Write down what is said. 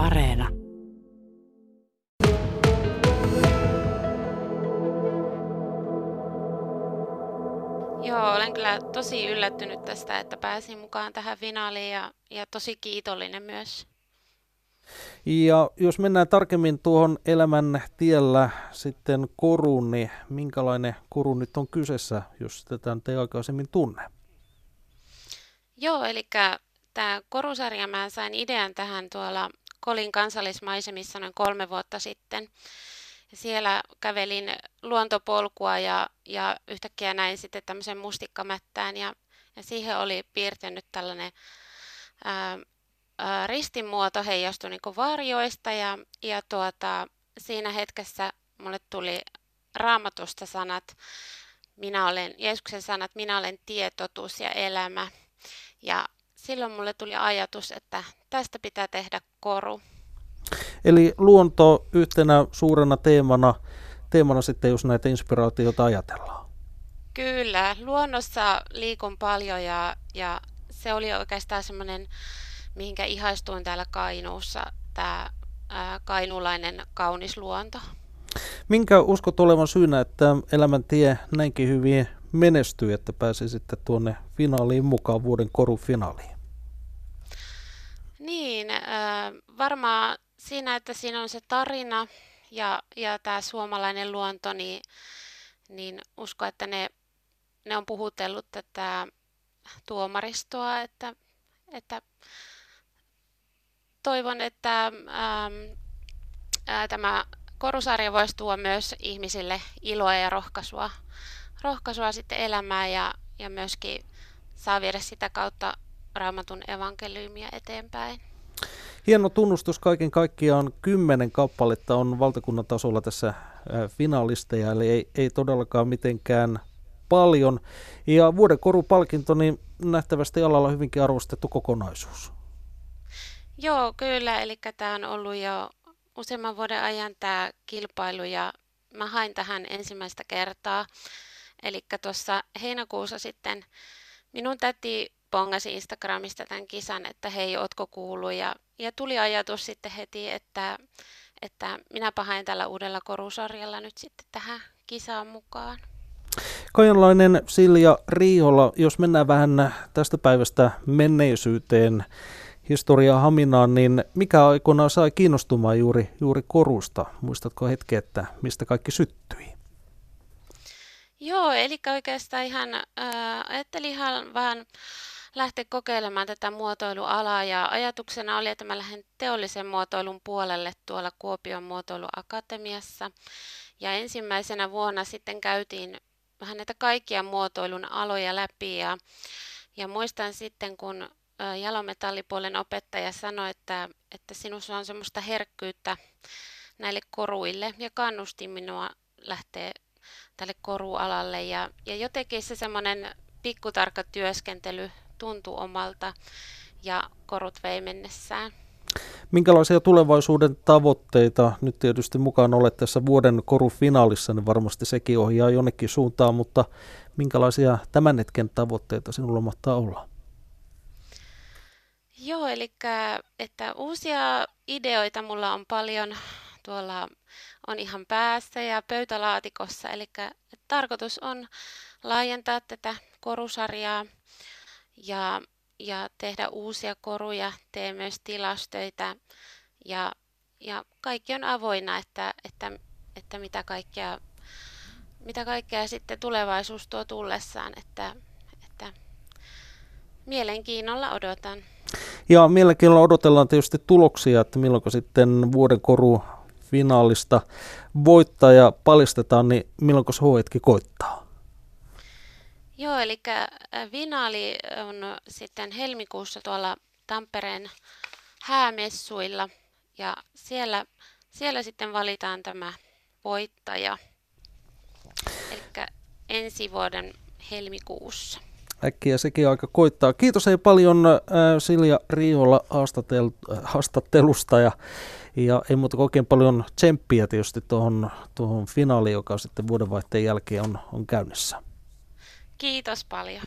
Areena. Joo, olen kyllä tosi yllättynyt tästä, että pääsin mukaan tähän finaaliin ja, ja tosi kiitollinen myös. Ja jos mennään tarkemmin tuohon elämän tiellä sitten koruun, niin minkälainen koru nyt on kyseessä, jos tätä nyt ei aikaisemmin tunne? Joo, eli tämä korusarja, mä sain idean tähän tuolla Kolin kansallismaisemissa noin kolme vuotta sitten. Siellä kävelin luontopolkua ja, ja yhtäkkiä näin sitten tämmöisen mustikkamättään ja, ja siihen oli piirtynyt tällainen ää, ää, ristinmuoto heijastui niin varjoista ja, ja tuota, siinä hetkessä mulle tuli raamatusta sanat, minä olen, Jeesuksen sanat, minä olen tietotus ja elämä. Ja silloin mulle tuli ajatus, että tästä pitää tehdä koru. Eli luonto yhtenä suurena teemana, teemana sitten, jos näitä inspiraatioita ajatellaan. Kyllä, luonnossa liikun paljon ja, ja se oli oikeastaan semmoinen, mihinkä ihaistuin täällä Kainuussa, tämä ää, kainulainen kaunis luonto. Minkä uskot olevan syynä, että elämäntie näinkin hyvin menestyy, että pääsi sitten tuonne finaaliin mukaan, vuoden korufinaaliin? Niin, varmaan siinä, että siinä on se tarina ja, ja tämä suomalainen luonto, niin, niin usko, että ne, ne on puhutellut tätä tuomaristoa, että, että toivon, että ää, tämä korusarja voisi tuoda myös ihmisille iloa ja rohkaisua, rohkaisua sitten elämään ja, ja myöskin saa viedä sitä kautta raamatun evankeliumia eteenpäin. Hieno tunnustus kaiken kaikkiaan. Kymmenen kappaletta on valtakunnan tasolla tässä äh, finalisteja, eli ei, ei todellakaan mitenkään paljon. Ja vuoden korupalkinto, niin nähtävästi alalla hyvinkin arvostettu kokonaisuus. Joo, kyllä. Eli tämä on ollut jo useamman vuoden ajan tämä kilpailu ja mä hain tähän ensimmäistä kertaa. Eli tuossa heinäkuussa sitten minun täti pongasi Instagramista tämän kisan, että hei, ootko kuullut? Ja, ja tuli ajatus sitten heti, että, että minä pahain tällä uudella korusarjalla nyt sitten tähän kisaan mukaan. Kajanlainen Silja Riihola, jos mennään vähän tästä päivästä menneisyyteen, historiaa haminaan, niin mikä aikoinaan sai kiinnostumaan juuri, juuri korusta? Muistatko hetki, että mistä kaikki syttyi? Joo, eli oikeastaan ihan äh, ajattelin ihan vähän lähteä kokeilemaan tätä muotoilualaa ja ajatuksena oli, että mä lähden teollisen muotoilun puolelle tuolla Kuopion muotoiluakatemiassa. Ja ensimmäisenä vuonna sitten käytiin vähän näitä kaikkia muotoilun aloja läpi ja, ja muistan sitten, kun jalometallipuolen opettaja sanoi, että, että sinussa on semmoista herkkyyttä näille koruille ja kannusti minua lähteä tälle korualalle ja, ja jotenkin se semmoinen pikkutarkka työskentely tuntui omalta ja korut vei mennessään. Minkälaisia tulevaisuuden tavoitteita, nyt tietysti mukaan olet tässä vuoden korufinaalissa, niin varmasti sekin ohjaa jonnekin suuntaan, mutta minkälaisia tämän hetken tavoitteita sinulla mahtaa olla? Joo, eli että uusia ideoita mulla on paljon tuolla on ihan päässä ja pöytälaatikossa, eli tarkoitus on laajentaa tätä korusarjaa ja, ja tehdä uusia koruja, tee myös tilastöitä ja, ja kaikki on avoinna, että, että, että mitä, kaikkea, mitä kaikkea sitten tulevaisuus tuo tullessaan, että, että mielenkiinnolla odotan. Ja mielenkiinnolla odotellaan tietysti tuloksia, että milloin sitten vuoden koru finaalista voittaja paljastetaan, niin milloin se hetki koittaa? Joo, eli finaali on sitten helmikuussa tuolla Tampereen häämessuilla ja siellä, siellä sitten valitaan tämä voittaja. Eli ensi vuoden helmikuussa. Äkkiä sekin aika koittaa. Kiitos ei paljon äh, Silja Riiola haastatel- haastattelusta ja, ja ei muuta oikein paljon tsemppiä tietysti tuohon, tuohon finaaliin, joka sitten vuodenvaihteen jälkeen on, on käynnissä. Kiitos paljon.